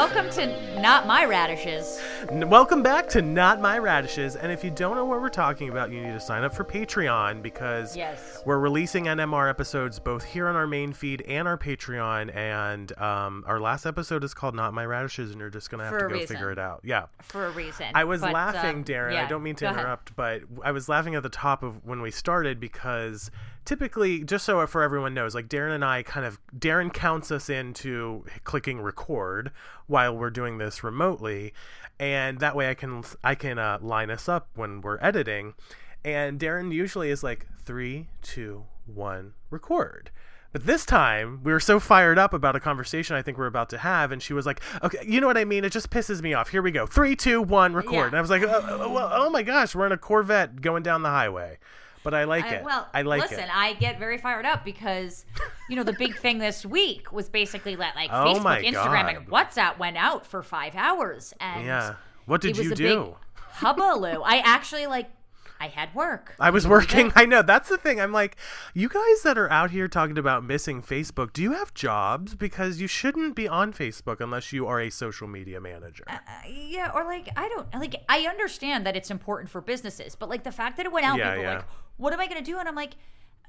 welcome to Not My Radishes. Welcome back to Not My Radishes. And if you don't know what we're talking about, you need to sign up for Patreon because Yes. we're releasing NMR episodes both here on our main feed and our Patreon. And um, our last episode is called Not My Radishes, and you're just going to have to go reason. figure it out. Yeah. For a reason. I was But, laughing, um, Daryn. yeah, I don't mean to go ahead. interrupt, but I was laughing at the top of when we started because typically, just so for everyone knows, like Daryn and I kind of Daryn counts us into clicking record while we're doing this remotely, and that way I can I can uh, line us up when we're editing. And Daryn usually is like three, two, one, record. But this time, we were so fired up about a conversation I think we're about to have, and she was like, "Okay, you know what I mean? It just pisses me off. Here we go. Three, two, one, record." Yeah. And I was like, oh, oh, well, "Oh my gosh, we're in a Corvette going down the highway." But I like I- it. well, I like listen, it. I get very fired up because, you know, the big thing this week was basically that like Oh Facebook, Instagram, and WhatsApp went out for five hours, and yeah. What did you do? big. I actually like, I had work. I was working. I know. That's the thing. I'm like, you guys that are out here talking about missing Facebook, do you have jobs? Because you shouldn't be on Facebook unless you are a social media manager. Uh, yeah, or like I don't like I understand that it's important for businesses, but like the fact that it went out, Yeah, people yeah. like, what am I going to do? And I'm like,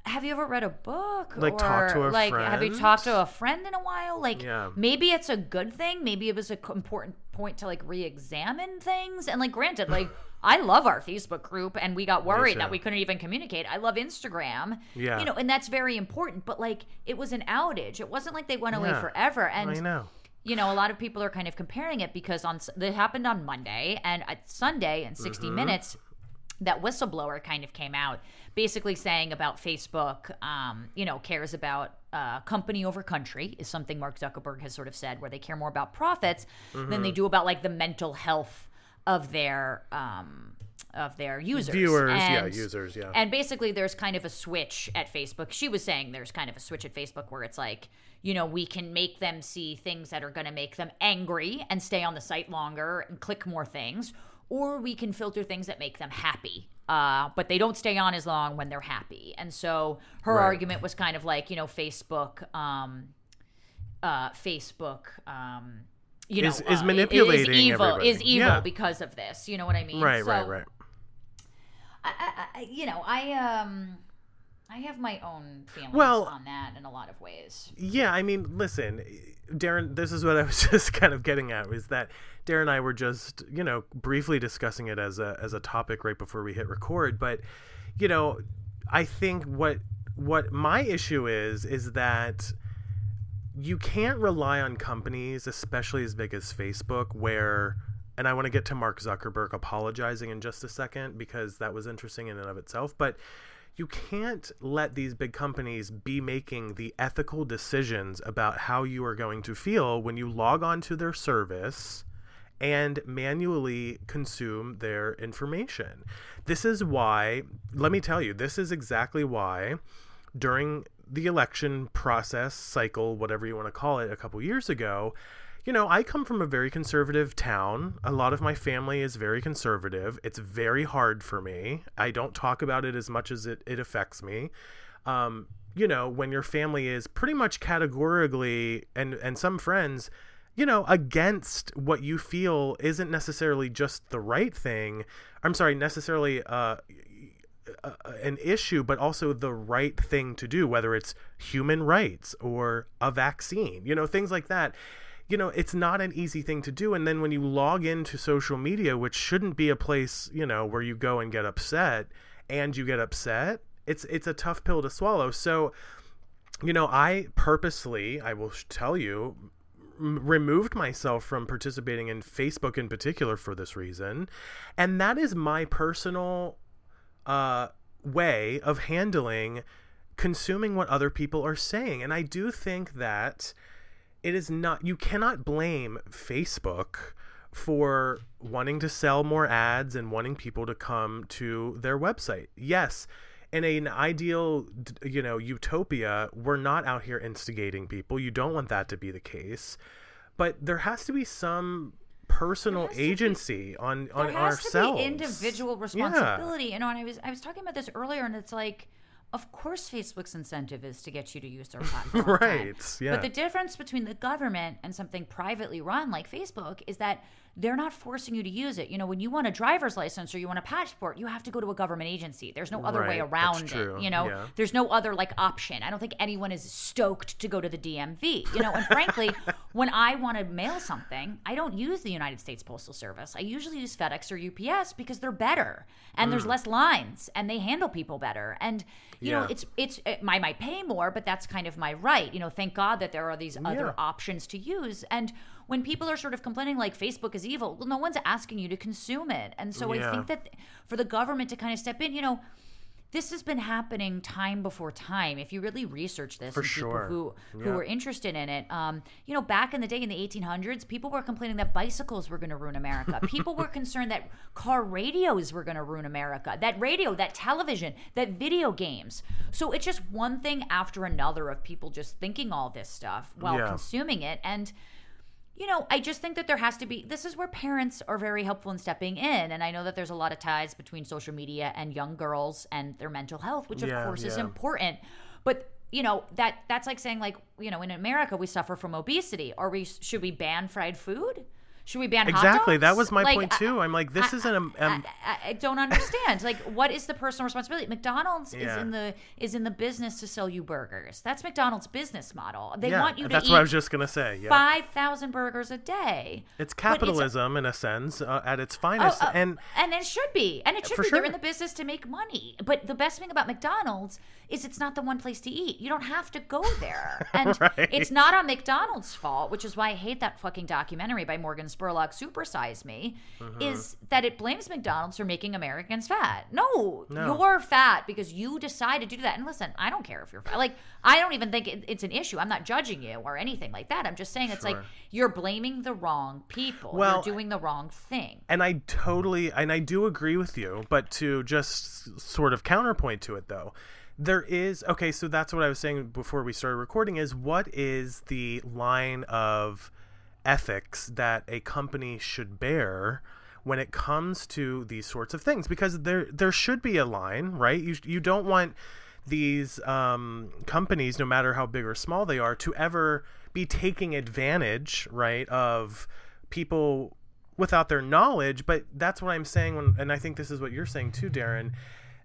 have you ever read a book? Like, or, talk to a like have you talked to a friend in a while? Like Yeah. maybe it's a good thing. Maybe it was an important point to like re-examine things. And like, granted, like I love our Facebook group, and we got worried that we couldn't even communicate. I love Instagram. Yeah. you know, and that's very important. But like, it was an outage. It wasn't like they went away Yeah. forever. And I know. you know, a lot of people are kind of comparing it because on it happened on Monday and at Sunday in 60 Mm-hmm. Minutes, that whistleblower kind of came out, basically saying about Facebook, um, you know, cares about uh, company over country is something Mark Zuckerberg has sort of said, where they care more about profits than Mm-hmm. they do about like the mental health of their um, of their users, Viewers, yeah, users, yeah. and basically, there's kind of a switch at Facebook. She was saying there's kind of a switch at Facebook where it's like, you know, we can make them see things that are going to make them angry and stay on the site longer and click more things, or we can filter things that make them happy. Uh, but they don't stay on as long when they're happy. And so her Right. argument was kind of like, you know, Facebook, um, uh, Facebook, um, you Is- know, is uh, manipulating is evil, everybody. is evil Yeah. because of this. You know what I mean? Right, So- right, right. I, I- you know, I um, I have my own feelings Well- on that in a lot of ways. Yeah, I mean, listen, Daryn, this is what I was just kind of getting at is that Daryn and I were just, you know, briefly discussing it as a as a topic right before we hit record, but you know, I think what what my issue is is that you can't rely on companies, especially as big as Facebook, where and I want to get to Mark Zuckerberg apologizing in just a second because that was interesting in and of itself, but you can't let these big companies be making the ethical decisions about how you are going to feel when you log on to their service and manually consume their information. This is why, let me tell you, this is exactly why during the election process cycle, whatever you want to call it, a couple years ago, you know, I come from a very conservative town. A lot of my family is very conservative. It's very hard for me. I don't talk about it as much as it, it affects me. Um, you know, when your family is pretty much categorically, and, and some friends, you know, against what you feel isn't necessarily just the right thing. I'm sorry, necessarily uh, an issue, but also the right thing to do, whether it's human rights or a vaccine, you know, things like that. You know, it's not an easy thing to do. And then when you log into social media, which shouldn't be a place, you know, where you go and get upset and you get upset, it's it's a tough pill to swallow. So, you know, I purposely, I will tell you, removed myself from participating in Facebook in particular for this reason. And that is my personal uh, way of handling consuming what other people are saying. And I do think that it is not, you cannot blame Facebook for wanting to sell more ads and wanting people to come to their website. Yes, in an ideal, you know, utopia, we're not out here instigating people. You don't want that to be the case. But there has to be some personal to be- agency on on there has ourselves. to be individual responsibility. You know, and I was I was talking about this earlier, and it's like of course Facebook's incentive is to get you to use their platform. all the time. Right, yeah. But the difference between the government and something privately run like Facebook is that they're not forcing you to use it. You know, when you want a driver's license or you want a passport, you have to go to a government agency. There's no other way Right, that's around true, it. You know, yeah. there's no other like option. I don't think anyone is stoked to go to the DMV. You know, and frankly, when I want to mail something, I don't use the United States Postal Service. I usually use FedEx or UPS because they're better and there's less lines and they handle people better. And you know, Mm. It's it's it, I might pay more, but that's kind of my right. You know, thank God that there are these other Yeah. options to use. And when people are sort of complaining like Facebook is evil, well, no one's asking you to consume it. And so I think that for the government to kind of step in, you know, this has been happening time before time. If you really research this, For sure. who who Yeah. are interested in it, um, you know, back in the day in the 1800s, people were complaining that bicycles were going to ruin America. people were concerned that car radios were going to ruin America. That radio, that television, that video games. So it's just one thing after another of people just thinking all this stuff while Yeah. consuming it and you know, I just think that there has to be. This is where parents are very helpful in stepping in, and I know that there's a lot of ties between social media and young girls and their mental health, which of Yeah, course is important. But you know that that's like saying like you know in America we suffer from obesity. Or we should we ban fried food? Should we ban exactly. That was my Like, point I- too. I'm like, this I- isn't a. I, Um, I, I don't understand. like, what is the personal responsibility? McDonald's is in the is in the business to sell you burgers. That's McDonald's business model. They yeah, want you to that's eat what I was just gonna say. Yeah, five thousand burgers a day. it's capitalism in a sense uh, at its finest, Oh, uh, and and it should be, and it should be. They're in the business to make money. But the best thing about McDonald's is it's not the one place to eat. You don't have to go there, and Right. it's not on McDonald's fault. Which is why I hate that fucking documentary by Morgan Spurlock, Supersize Me, Mm-hmm. is that it blames McDonald's for making Americans fat. No, No. you're fat because you decided to do that. And listen, I don't care if you're fat. Like I don't even think it, it's an issue. I'm not judging you or anything like that. I'm just saying it's like you're blaming the wrong people. Well, you're doing the wrong thing. and I totally and I do agree with you, but to just sort of counterpoint to it though, there is okay, so that's what I was saying before we started recording is what is the line of ethics that a company should bear when it comes to these sorts of things because there there should be a line, right? You you don't want these um, companies, no matter how big or small they are, to ever be taking advantage, right, of people without their knowledge. But that's what I'm saying, when, and I think this is what you're saying too, Daryn.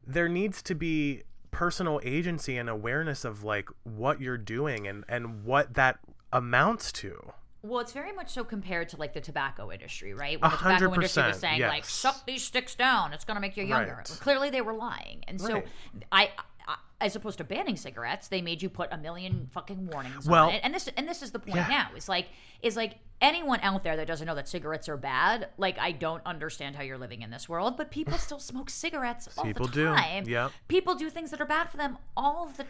There needs to be personal agency and awareness of like what you're doing and and what that amounts to. Well, it's very much so compared to like the tobacco industry, right? When the tobacco industry was saying like, "Suck these sticks down; it's going to make you younger." Right. Clearly, they were lying, and so Right. I, I, as opposed to banning cigarettes, they made you put a million fucking warnings Well- on it. And this, and this is the point Yeah. now. Is like, is like anyone out there that doesn't know that cigarettes are bad. Like, I don't understand how you're living in this world, but people still smoke cigarettes all People the do. time. Yep. People do things that are bad for them all the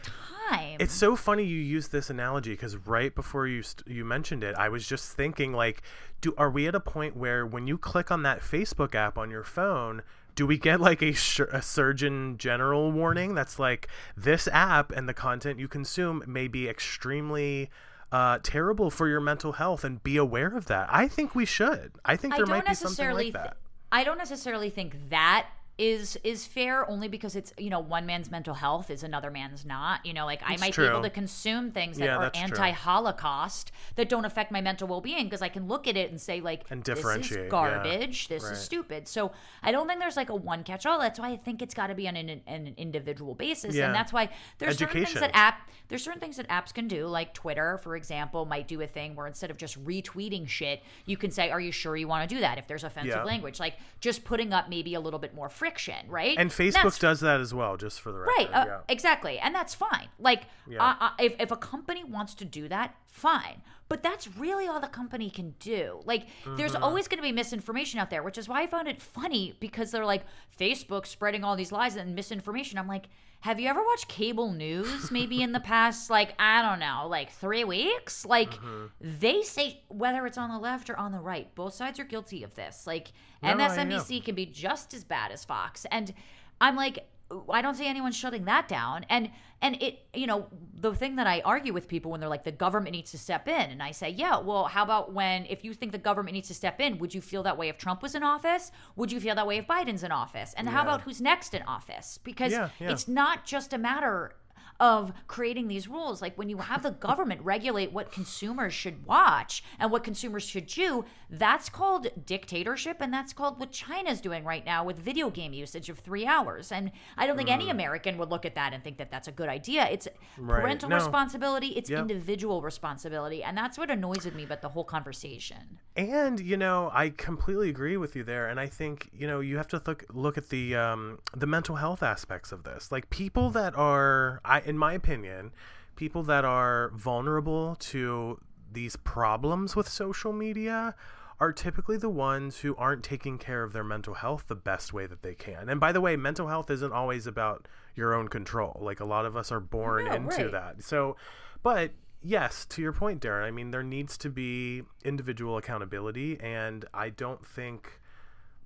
time. It's so funny you use this analogy because right before you st- you mentioned it, I was just thinking like, do are we at a point where when you click on that Facebook app on your phone, do we get like a, a Surgeon General warning that's like this app and the content you consume may be extremely uh, terrible for your mental health and be aware of that. I think we should. I think I there don't might be something like that. th- I don't necessarily think that is is fair only because it's you know one man's mental health is another man's not you know like i It's might true. be able to consume things that Yeah, are anti-holocaust that don't affect my mental well-being because i can look at it and say like And this differentiate, is yeah. garbage this Right. is stupid so i don't think there's like a one catch-all that's why i think it's got to be on an, an individual basis Yeah. and that's why there's certain things that app there's certain things that apps can do like twitter for example might do a thing where instead of just retweeting shit you can say are you sure you want to do that if there's offensive Yeah. language like just putting up maybe a little bit more friction right And Facebook That's- does that as well, just for the record. right uh, yeah. exactly and that's fine like Yeah. uh, uh, if, if a company wants to do that fine but that's really all the company can do. Like there's Mm-hmm. always going to be misinformation out there which is why i found it funny because they're like facebook spreading all these lies and misinformation. I'm like have you ever watched cable news maybe in the past like i don't know like three weeks? Like Mm-hmm. they say whether it's on the left or on the right both sides are guilty of this. Like No, msnbc can be just as bad as fox. And i'm like I don't see anyone shutting that down. And and it, you know, the thing that I argue with people when they're like the government needs to step in, and I say, yeah, well, how about when if you think the government needs to step in, would you feel that way if Trump was in office? Would you feel that way if Biden's in office? And how about who's next in office? Because Yeah, yeah. it's not just a matter of creating these rules. Like when you have the government regulate what consumers should watch and what consumers should do, that's called dictatorship. And that's called what China's doing right now with video game usage of three hours. And I don't think any American would look at that and think that that's a good idea. It's Mm. Right. parental No. responsibility, it's Yep. individual responsibility. And that's what annoys with me about the whole conversation. And you know, I completely agree with you there, and I think you know you have to look look at the um, the mental health aspects of this. Like people that are, I, in my opinion, people that are vulnerable to these problems with social media are typically the ones who aren't taking care of their mental health the best way that they can. And by the way, mental health isn't always about your own control. Like a lot of us are born No, into right. that. So, but yes, to your point, Daryn, I mean, there needs to be individual accountability, and I don't think,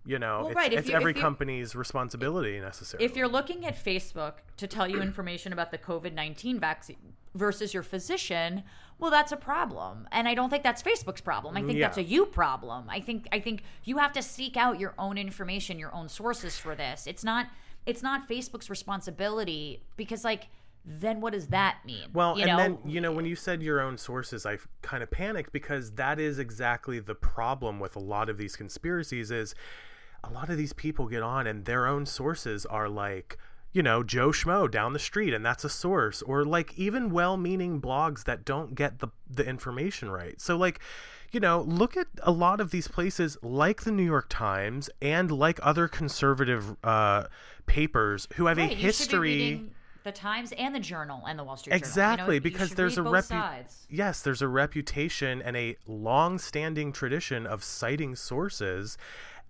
you know, Well, it's, right, it's you- every company's responsibility necessarily. If you're looking at Facebook to tell you information about the COVID 19 vaccine versus your physician, well, that's a problem. And I don't think that's Facebook's problem. I think that's a you problem. I think I think you have to seek out your own information, your own sources for this. It's not it's not Facebook's responsibility because like then what does that mean? Well, you and know? then you know when you said your own sources, I kind of panicked because that is exactly the problem with a lot of these conspiracies. Is a lot of these people get on and their own sources are like you know Joe Schmo down the street, and that's a source, or like even well-meaning blogs that don't get the the information right. So like. You know, look at a lot of these places like the New York Times and like other conservative uh, papers who have Right, a you should be history. the Times and the Journal and the Wall Street Journal. You know, Exactly, you because there's a both repu- yes, there's a reputation and a long-standing tradition of citing sources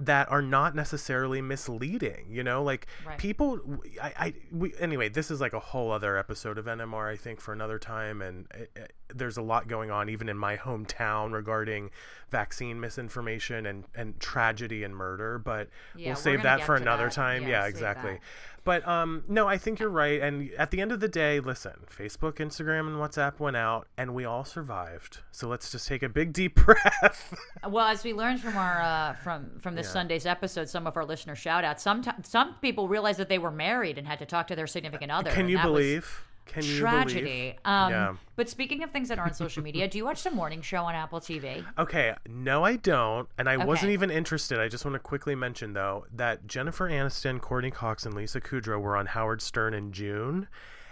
that are not necessarily misleading. You know, like Right. people. I, I we, anyway. This is like a whole other episode of NMR, I think, for another time. And it, it- there's a lot going on, even in my hometown, regarding vaccine misinformation and and tragedy and murder. But Yeah, we'll save that for another that. time. Yeah, Yeah, exactly. that. But um, no, I think you're right. And at the end of the day, listen, Facebook, Instagram, and WhatsApp went out, and we all survived. So let's just take a big deep breath. Well, as we learned from our uh, from from this Sunday's episode, some of our listener shout outs. Some some people realized that they were married and had to talk to their significant other. Can you that was believe? Can Tragedy. Um, Yeah. But speaking of things that are on social media, do you watch the morning show on Apple TV? Okay, no, I don't, and I wasn't even interested. I just want to quickly mention though that Jennifer Aniston, Courteney Cox, and Lisa Kudrow were on Howard Stern in June,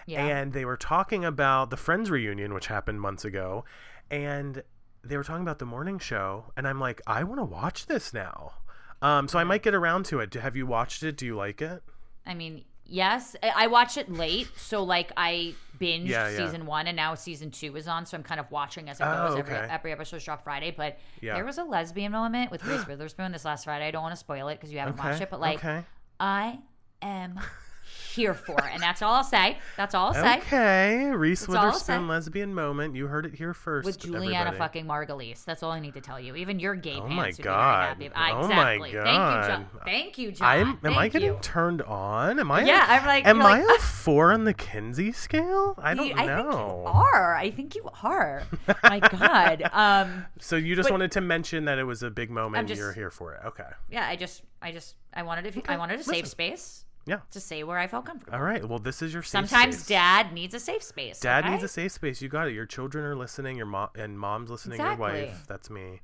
Yeah. and they were talking about the Friends reunion, which happened months ago, and they were talking about the morning show, and I'm like, I want to watch this now. Um, so I might get around to it. Have you watched it? Do you like it? I mean, yes, I- watch it late, so like I binged Yeah, yeah. season one, and now season two is on, so I'm kind of watching as it Oh, goes. Every okay. every episode's dropped Friday, but Yeah. there was a lesbian moment with Reese Witherspoon this last Friday. I don't want to spoil it because you haven't Okay. watched it, but like okay. I am here for, and that's all I'll say. That's all I'll say. Okay, Reese That's Witherspoon lesbian moment. You heard it here first. With Julianna everybody. fucking Margulies. That's all I need to tell you. Even your gay Oh pants my would God. be very happy. Oh my exactly. Thank you, John. Thank you, John. I'm. Am Thank I getting you. turned on? Am I? Yeah, a- I'm like- Am I like, a four on the Kinsey scale? I don't You- I think you know. are. I think you are. My God. Um, So you just But- wanted to mention that it was a big moment. just- You're here for it. Okay. yeah, I just, I just, I wanted to, I wanted a safe listen. space Yeah. to say where I felt comfortable. All right. Well, this is your safe Sometimes space. dad needs a safe space. Dad okay? needs a safe space. You got it. Your children are listening. Your mom and mom's listening. Exactly. Your wife. That's me.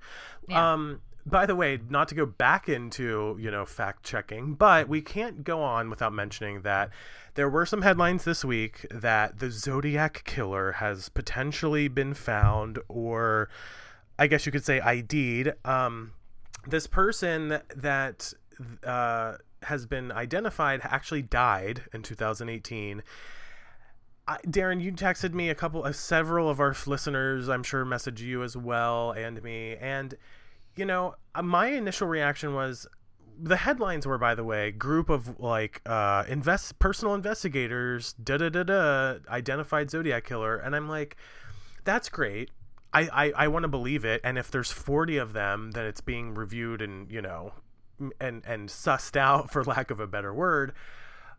Yeah. Um. By the way, not to go back into you know fact checking, but we can't go on without mentioning that there were some headlines this week that the Zodiac killer has potentially been found, or I guess you could say ID'd. Um, this person that uh, has been identified actually died in 2018. I, Daryn, you texted me a couple, uh, several of our listeners, I'm sure, messaged you as well, and me. And, you know, uh, my initial reaction was the headlines were, by the way, group of like uh, invest personal investigators, da da da da, identified Zodiac killer, and I'm like, that's great. I, I, I want to believe it, and if there's 40 of them, then it's being reviewed and you know, and and sussed out, for lack of a better word.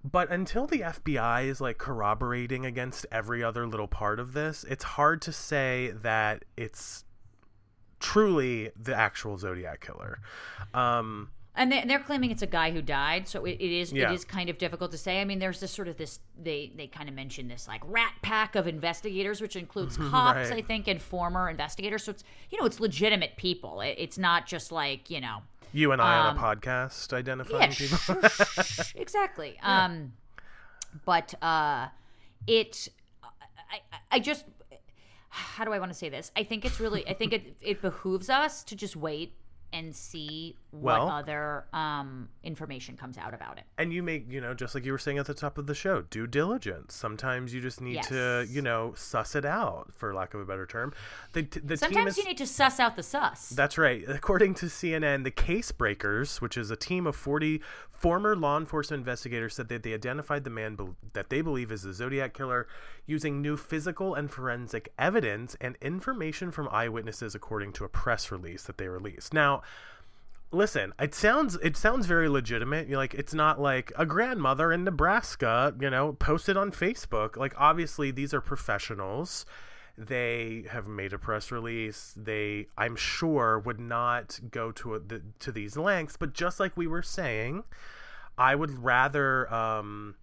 But until the FBI is like corroborating against every other little part of this, it's hard to say that it's truly the actual Zodiac killer. Um, and they, they're claiming it's a guy who died, so it, it is Yeah. it is kind of difficult to say. I mean, there's this sort of this they they kind of mention this like rat pack of investigators, which includes cops, Right. I think, and former investigators. So it's you know it's legitimate people. It, it's not just like you know you and I Um, on a podcast identifying yeah, people. sh- sh- exactly. Um, but uh, it, I, I just, how do I want to say this? I think it's really, I think it, it behooves us to just wait and see what Well- other um, information comes out about it. and you make you know just like you were saying at the top of the show due diligence sometimes you just need to you know suss it out for lack of a better term the, the team Sometimes is you need to suss out the sus. That's right. According to CNN, the Case Breakers, which is a team of 40 former law enforcement investigators, said that they identified the man bel that they believe is the Zodiac killer using new physical and forensic evidence and information from eyewitnesses, according to a press release that they released. Now, listen it sounds it sounds very legitimate. You're like it's not like a grandmother in nebraska you know posted on facebook. Like obviously these are professionals. They have made a press release. They i'm sure would not go to a, the, to these lengths. But just like we were saying i would rather um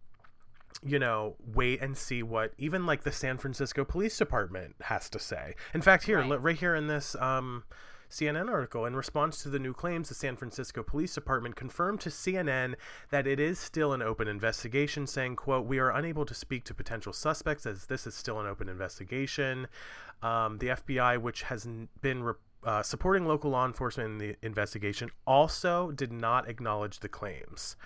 you know, wait and see what even like the San Francisco Police Department has to say. In fact, here, Right. right here in this um, CNN article, in response to the new claims, the San Francisco Police Department confirmed to CNN that it is still an open investigation, saying, "quote We are unable to speak to potential suspects as this is still an open investigation." Um, the FBI, which has been re- uh, supporting local law enforcement in the investigation, also did not acknowledge the claims.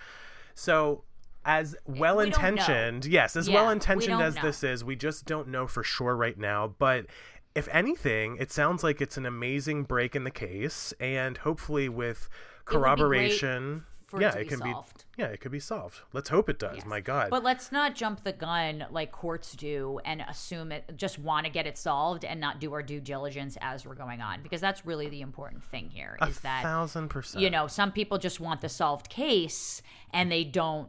So, as well intentioned, yes, as Yeah, well intentioned as know. this is, we just don't know for sure right now. But if anything, it sounds like it's an amazing break in the case, and hopefully with corroboration, for it yeah, to it can solved. be. Yeah, it could be solved. Let's hope it does. Yes. My God. But let's not jump the gun like courts do and assume it, just want to get it solved and not do our due diligence as we're going on. Because that's really the important thing here. Is a that, thousand percent. you know, some people just want the solved case and they don't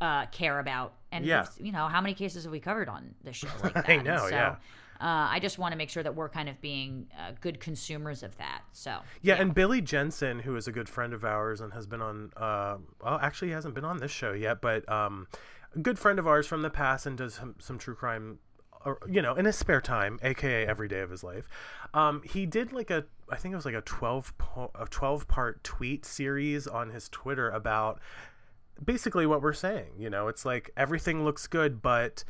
uh, care about. And, Yeah. you know, how many cases have we covered on this show like that? I know, so, yeah. Uh, I just want to make sure that we're kind of being uh, good consumers of that. So, Yeah, and Billy Jensen, who is a good friend of ours and has been on, uh, well, actually he hasn't been on this show yet, but um, a good friend of ours from the past and does some, some true crime, or, you know, in his spare time, aka every day of his life. Um, he did like a, I think it was like a twelve po- a twelve part tweet series on his Twitter about basically what we're saying. You know, it's like everything looks good, but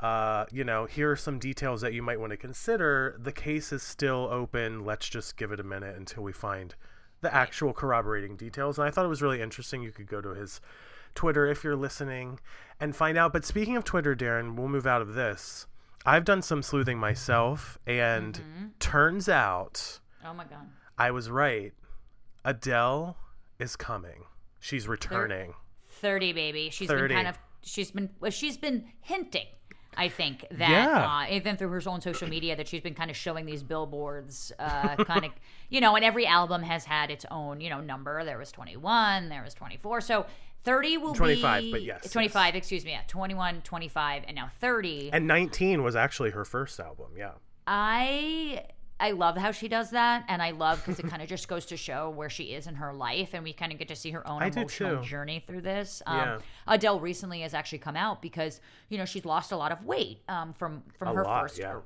uh, you know, here are some details that you might want to consider. The case is still open. Let's just give it a minute until we find the actual corroborating details. And I thought it was really interesting. You could go to his Twitter if you're listening and find out. But speaking of Twitter, Daryn, we'll move out of this. I've done some sleuthing myself, and turns out oh my God. I was right. Adele is coming. She's returning. 30 baby she's 30. been kind of she's been well, she's been hinting i think that Yeah. uh, even through her own social media that she's been kind of showing these billboards uh, kind of you know and every album has had its own you know number there was 21 there was 24 so 30 will 25, be but yes, 25 excuse me yeah 21 25 and now 30 And 19 was actually her first album. Yeah. I I love how she does that, and I love because it kind of just goes to show where she is in her life, and we kind of get to see her own I emotional journey through this. Um, Yeah. Adele recently has actually come out because you know she's lost a lot of weight um, from from A her lot, first yeah.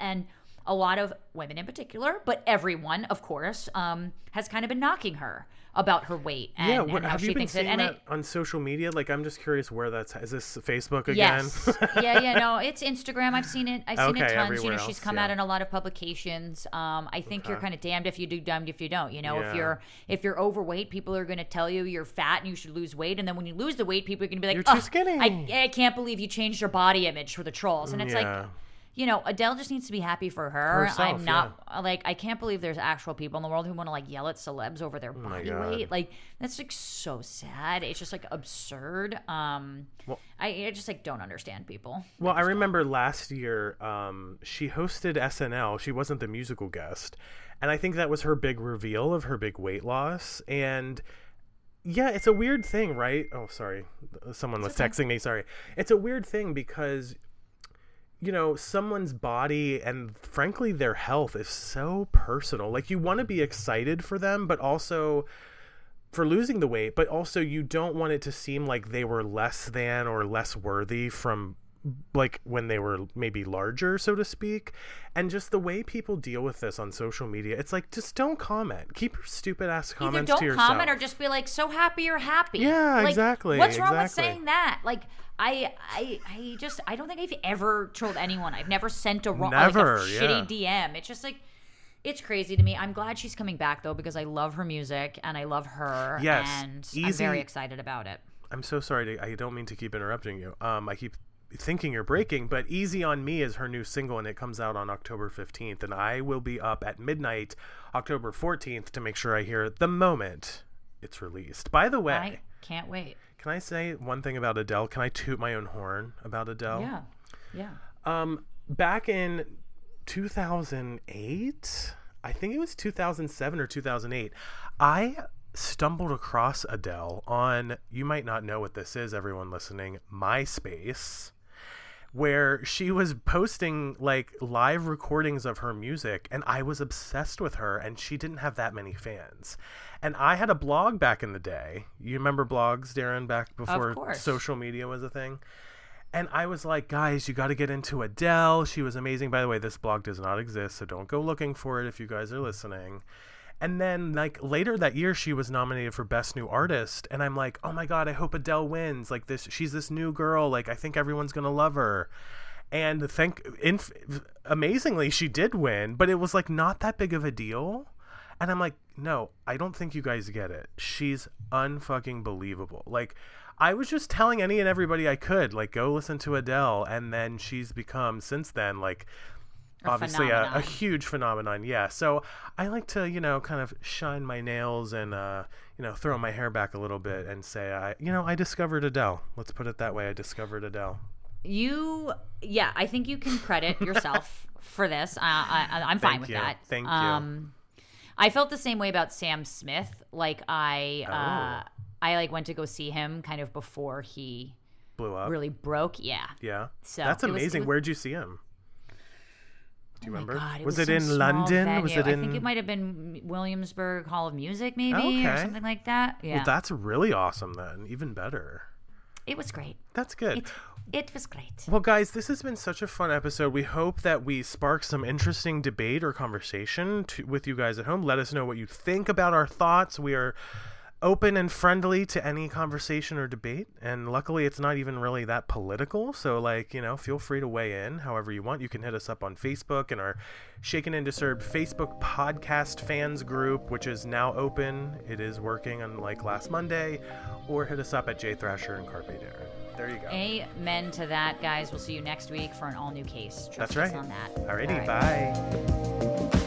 and a lot of women in particular, but everyone, of course, um, has kind of been knocking her about her weight and, yeah, and how have she you been thinks seeing it. And that it, on social media? Like, I'm just curious where that's. Is this Facebook again? Yes. yeah, yeah, no, it's Instagram. I've seen it. I've seen it tons. You know, she's come yeah. out in a lot of publications. Um, I think you're kind of damned if you do, damned if you don't. You know, Yeah. if you're if you're overweight, people are going to tell you you're fat and you should lose weight, and then when you lose the weight, people are going to be like, You're too "Ugh, skinny." I, I can't believe you changed your body image for the trolls, and it's Yeah. like. You know, Adele just needs to be happy for her. Herself, I'm not like I can't believe there's actual people in the world who want to like yell at celebs over their Oh body weight. Like that's like so sad. It's just like absurd. Um, I, I just like don't understand people. Well, I remember last year um, she hosted SNL. She wasn't the musical guest, and I think that was her big reveal of her big weight loss. And yeah, it's a weird thing, right? Oh, sorry. Someone was okay. texting me. Sorry. It's a weird thing because you know, someone's body and frankly their health is so personal. Like you want to be excited for them, but also for losing the weight, but also you don't want it to seem like they were less than or less worthy from like when they were maybe larger so to speak and just the way people deal with this on social media it's like just don't comment keep your stupid ass comments Either don't to yourself comment or just be like, so happy you're happy. Yeah, Like, exactly, What's wrong with saying that? Like, I, I, I just, I don't think I've ever trolled anyone. I've never sent a wrong, Never, like a yeah. shitty DM. It's just like, it's crazy to me. I'm glad she's coming back though because I love her music and I love her. Yes, and I'm very excited about it. I'm so sorry. To, I don't mean to keep interrupting you. Um, I keep thinking you're breaking, but "Easy on Me" is her new single, and it comes out on October 15th. And I will be up at midnight, October 14th, to make sure I hear it the moment it's released. By the way, I can't wait. can I say one thing about Adele? Can I toot my own horn about Adele? Yeah, yeah. Um, back in 2008, I think it was 2007 or 2008, I stumbled across Adele on, you might not know what this is, everyone listening, MySpace, where she was posting like live recordings of her music, and I was obsessed with her, and she didn't have that many fans. And I had a blog back in the day. You remember blogs, Daryn, back before social media was a thing? And I was like, guys, you got to get into Adele. She was amazing. By the way, this blog does not exist, so don't go looking for it if you guys are listening. And then, like later that year, she was nominated for Best New Artist, and I'm like, oh my god, I hope Adele wins. Like this, she's this new girl. Like I think everyone's gonna love her. And thank, inf- amazingly, she did win, but it was like not that big of a deal. And I'm like, no, I don't think you guys get it. She's unfucking believable. Like, I was just telling any and everybody I could, like, go listen to Adele. And then she's become, since then, like, obviously a, a huge phenomenon. Yeah. So I like to, you know, kind of shine my nails and, uh, you know, throw my hair back a little bit and say, I, you know, I discovered Adele. Let's put it that way. I discovered Adele. You, yeah, I think you can credit yourself for this. I, I, I'm fine with you. that. Thank you. Um, I felt the same way about Sam Smith. Like I, uh, Oh. I like went to go see him kind of before he Blew up. really broke. Yeah. Yeah. So, That's it was- amazing. was- Where'd you see him? Do you Oh remember? God, was, was it in London? Was it in? I think it might have been Williamsburg Hall of Music, maybe, or something like that. Yeah. Well, that's really awesome then. Even better. it was great. That's good. It, it was great. Well, guys, this has been such a fun episode. We hope that we spark some interesting debate or conversation to, with you guys at home. Let us know what you think about our thoughts. We are open and friendly to any conversation or debate. And luckily, it's not even really that political. So, like, you know, feel free to weigh in however you want. You can hit us up on Facebook and our Shaken and Disturbed Facebook podcast fans group, which is now open. It is working unlike last Monday. Or hit us up at J Thrasher and Carpe Daryn. There you go. Amen to that, guys. We'll see you next week for an all new case. Trust That's right. on that. Alrighty, All right. bye.